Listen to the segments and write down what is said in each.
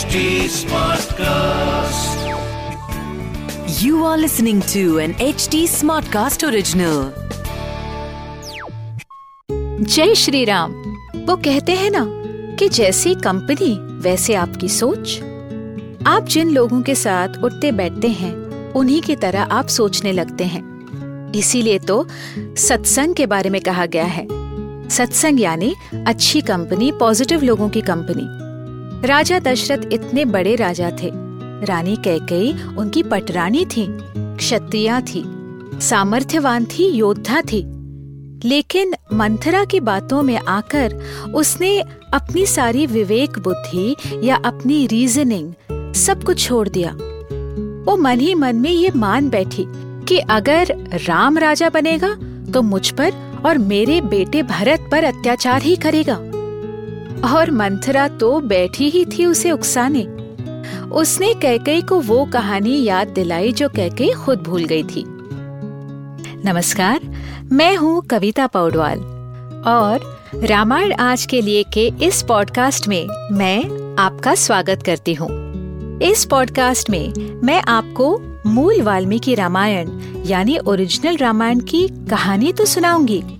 HD Smartcast. You are listening to an HD Smartcast original. जय श्री राम। वो कहते हैं ना कि जैसी कंपनी वैसे आपकी सोच। आप जिन लोगों के साथ उठते बैठते हैं, उन्हीं की तरह आप सोचने लगते हैं। इसीलिए तो सत्संग के बारे में कहा गया है। सत्संग यानी अच्छी कंपनी पॉजिटिव लोगों की कंपनी राजा दशरथ इतने बड़े राजा थे। रानी कैकई उनकी पटरानी थी, क्षत्रिया थी, सामर्थ्यवान थी, योद्धा थी। लेकिन मंथरा की बातों में आकर उसने अपनी सारी विवेक बुद्धि या अपनी रीजनिंग सब कुछ छोड़ दिया। वो मन ही मन में ये मान बैठी कि अगर राम राजा बनेगा तो मुझ पर और मेरे बेटे भरत पर अत्याचार ही करेगा। और मंथरा तो बैठी ही थी उसे उकसाने। उसने कैकई को वो कहानी याद दिलाई जो कैकई खुद भूल गई थी। नमस्कार, मैं हूँ कविता पौडवाल। और रामायण आज के लिए के इस पॉडकास्ट में मैं आपका स्वागत करती हूँ। इस पॉडकास्ट में मैं आपको मूल वाल्मीकि रामायण यानी ओरिजिनल रामायण की कहानी तो सुनाऊँगी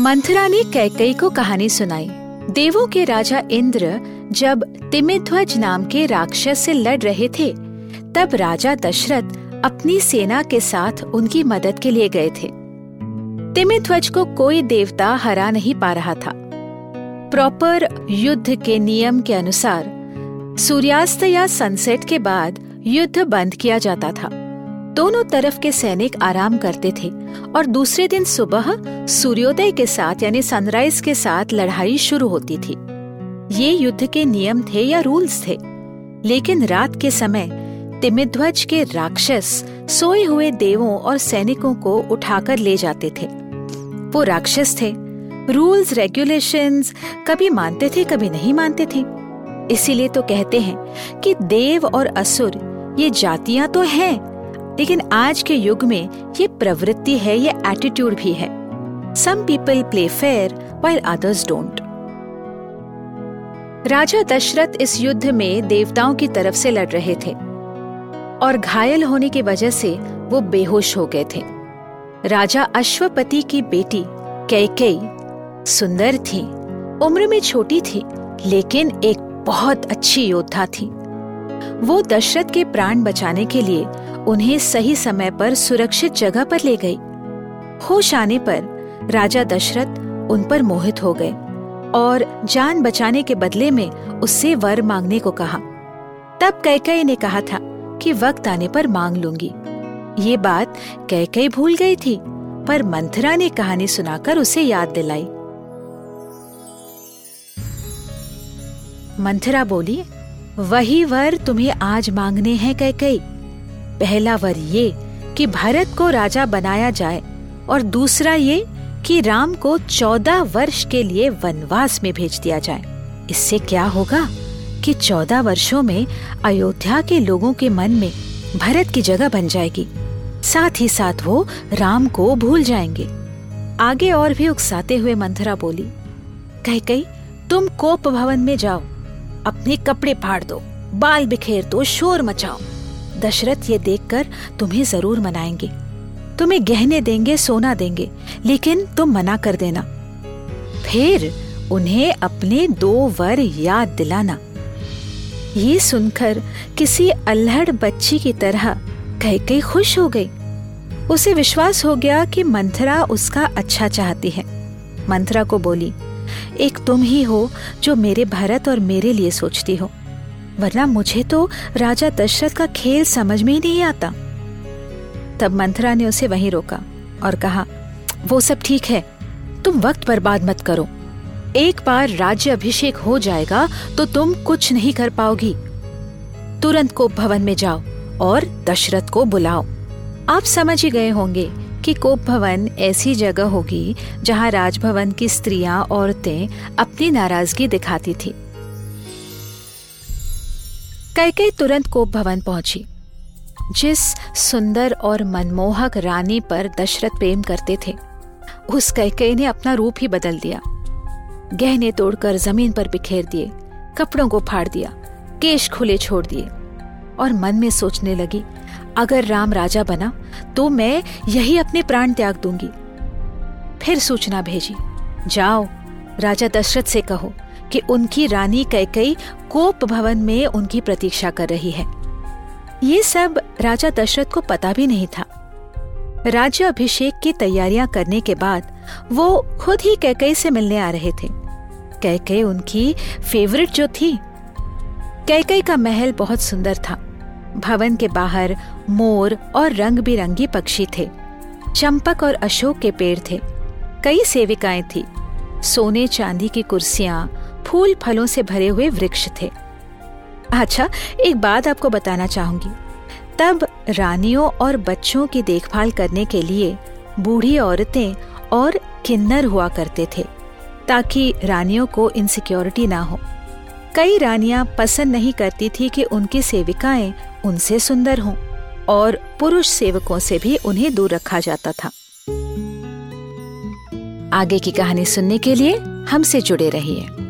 मंथरा ने कैकई को कहानी सुनाई। देवों के राजा इंद्र जब तिमिध्वज नाम के राक्षस से लड़ रहे थे, तब राजा दशरथ अपनी सेना के साथ उनकी मदद के लिए गए थे। तिमिध्वज को कोई देवता हरा नहीं पा रहा था। प्रॉपर युद्ध के नियम के अनुसार सूर्यास्त या सनसेट के बाद युद्ध बंद किया जाता था। दोनों तरफ़ के सैनिक आराम करते थे और दूसरे दिन सुबह सूर्योदय के साथ, यानी सनराइज के साथ लड़ाई शुरू होती थी। ये युद्ध के नियम थे या रूल्स थे? लेकिन रात के समय तिमिध्वज के राक्षस सोए हुए देवों और सैनिकों को उठाकर ले जाते थे। वो राक्षस थे। रूल्स रेगुलेशंस कभी मानते थे, कभी नहीं मानते थे। इसीलिए तो कहते हैं कि देव और असुर, ये जातियाँ तो हैं लेकिन आज के युग में ये प्रवृत्ति है, ये एटीट्यूड भी है। Some people play fair while others don't Raja Dashrath इस युद्ध में देवताओं की तरफ़ से लड़ रहे थे और घायल होने की वजह से वो बेहोश हो गए थे। राजा अश्वपति की बेटी कैकई सुंदर थी, उम्र में छोटी थी, लेकिन एक बहुत अच्छी योद्धा थी। वो दशरथ के प्राण बचाने के लिए उन्हें सही समय पर सुरक्षित जगह पर ले गई। होश आने पर राजा दशरथ उन पर मोहित हो गए और जान बचाने के बदले में उससे वर मांगने को कहा। तब कैकई ने कहा था कि वक्त आने पर मांग लूँगी। ये बात कह कई भूल गई थी, पर मंथरा ने कहानी सुनाकर उसे याद दिलाई। मंथरा बोली, वही वर तुम्हें आज मांगने हैं कह कई पहला वर ये कि भरत को राजा बनाया जाए और दूसरा ये कि राम को चौदह वर्ष के लिए वनवास में भेज दिया जाए। इससे क्या होगा कि चौदह वर्षों में अयोध्या के लोगों के मन में भरत की जगह बन जाएगी। साथ ही साथ वो राम को भूल जाएँगे। आगे और भी उकसाते हुए मंथरा बोली, कह कही तुम कोप भवन में जाओ, अपने कपड़े फाड़ दो, बाल बिखेर दो, शोर मचाओ। दशरथ ये देखकर तुम्हें ज़रूर मनाएँगे। तुम्हें गहने देंगे, सोना देंगे, लेकिन तुम मना कर देना। फिर उन्हें अपने दो वर याद दिलाना। ये सुनकर किसी अल्हड़ बच्ची की तरह कह कई खुश हो गई उसे विश्वास हो गया कि मंथरा उसका अच्छा चाहती है। मंथरा को बोली, एक तुम ही हो जो मेरे भरत और मेरे लिए सोचती हो। वरना मुझे तो राजा दशरथ का खेल समझ में ही नहीं आता। तब मंथरा ने उसे वहीं रोका और कहा, वो सब ठीक है, तुम वक्त बर्बाद मत करो। एक बार राज्य अभिषेक हो जाएगा तो तुम कुछ नहीं कर पाओगी। तुरंत कोप भवन में जाओ और दशरथ को बुलाओ। आप समझ ही गए होंगे कि कोप भवन ऐसी जगह होगी जहाँ राजभवन की स्त्रियाँ औरतें अपनी नाराज़गी दिखाती थी। कैकई तुरंत कोप भवन पहुँची। जिस सुंदर और मनमोहक रानी पर दशरथ प्रेम करते थे, उस कैकई ने अपना रूप ही बदल दिया। गहने तोड़कर ज़मीन पर बिखेर दिए, कपड़ों को फाड़ दिया, केश खुले छोड़ दिए और मन में सोचने लगी, अगर राम राजा बना तो मैं यही अपने प्राण त्याग दूँगी। फिर सूचना भेजी, जाओ, राजा दशरथ से कहो कि उनकी रानी कैकई कोप भवन में उनकी प्रतीक्षा कर रही है। ये सब राजा दशरथ को पता भी नहीं था। राज्य अभिषेक की तैयारियाँ करने के बाद वो खुद ही कैकई से मिलने आ रहे थे। कैकई उनकी फेवरेट जो थी। कैकई का महल बहुत सुंदर था। भवन के बाहर मोर और रंग बिरंगी पक्षी थे। चंपक और अशोक के पेड़ थे। कई सेविकाएँ थी। सोने चांदी की कुर्सियाँ फूल फलों से भरे हुए वृक्ष थे। अच्छा एक बात आपको बताना चाहूँगी। तब रानियों और बच्चों की देखभाल करने के लिए बूढ़ी औरतें और किन्नर हुआ करते थे, ताकि रानियों को इनसिक्योरिटी ना हो। कई रानियाँ पसंद नहीं करती थी कि उनकी सेविकाएँ उनसे सुंदर हों और पुरुष सेवकों से भी उन्हें दूर रखा जाता था। आगे की कहानी सुनने के लिए हमसे जुड़े रहिए।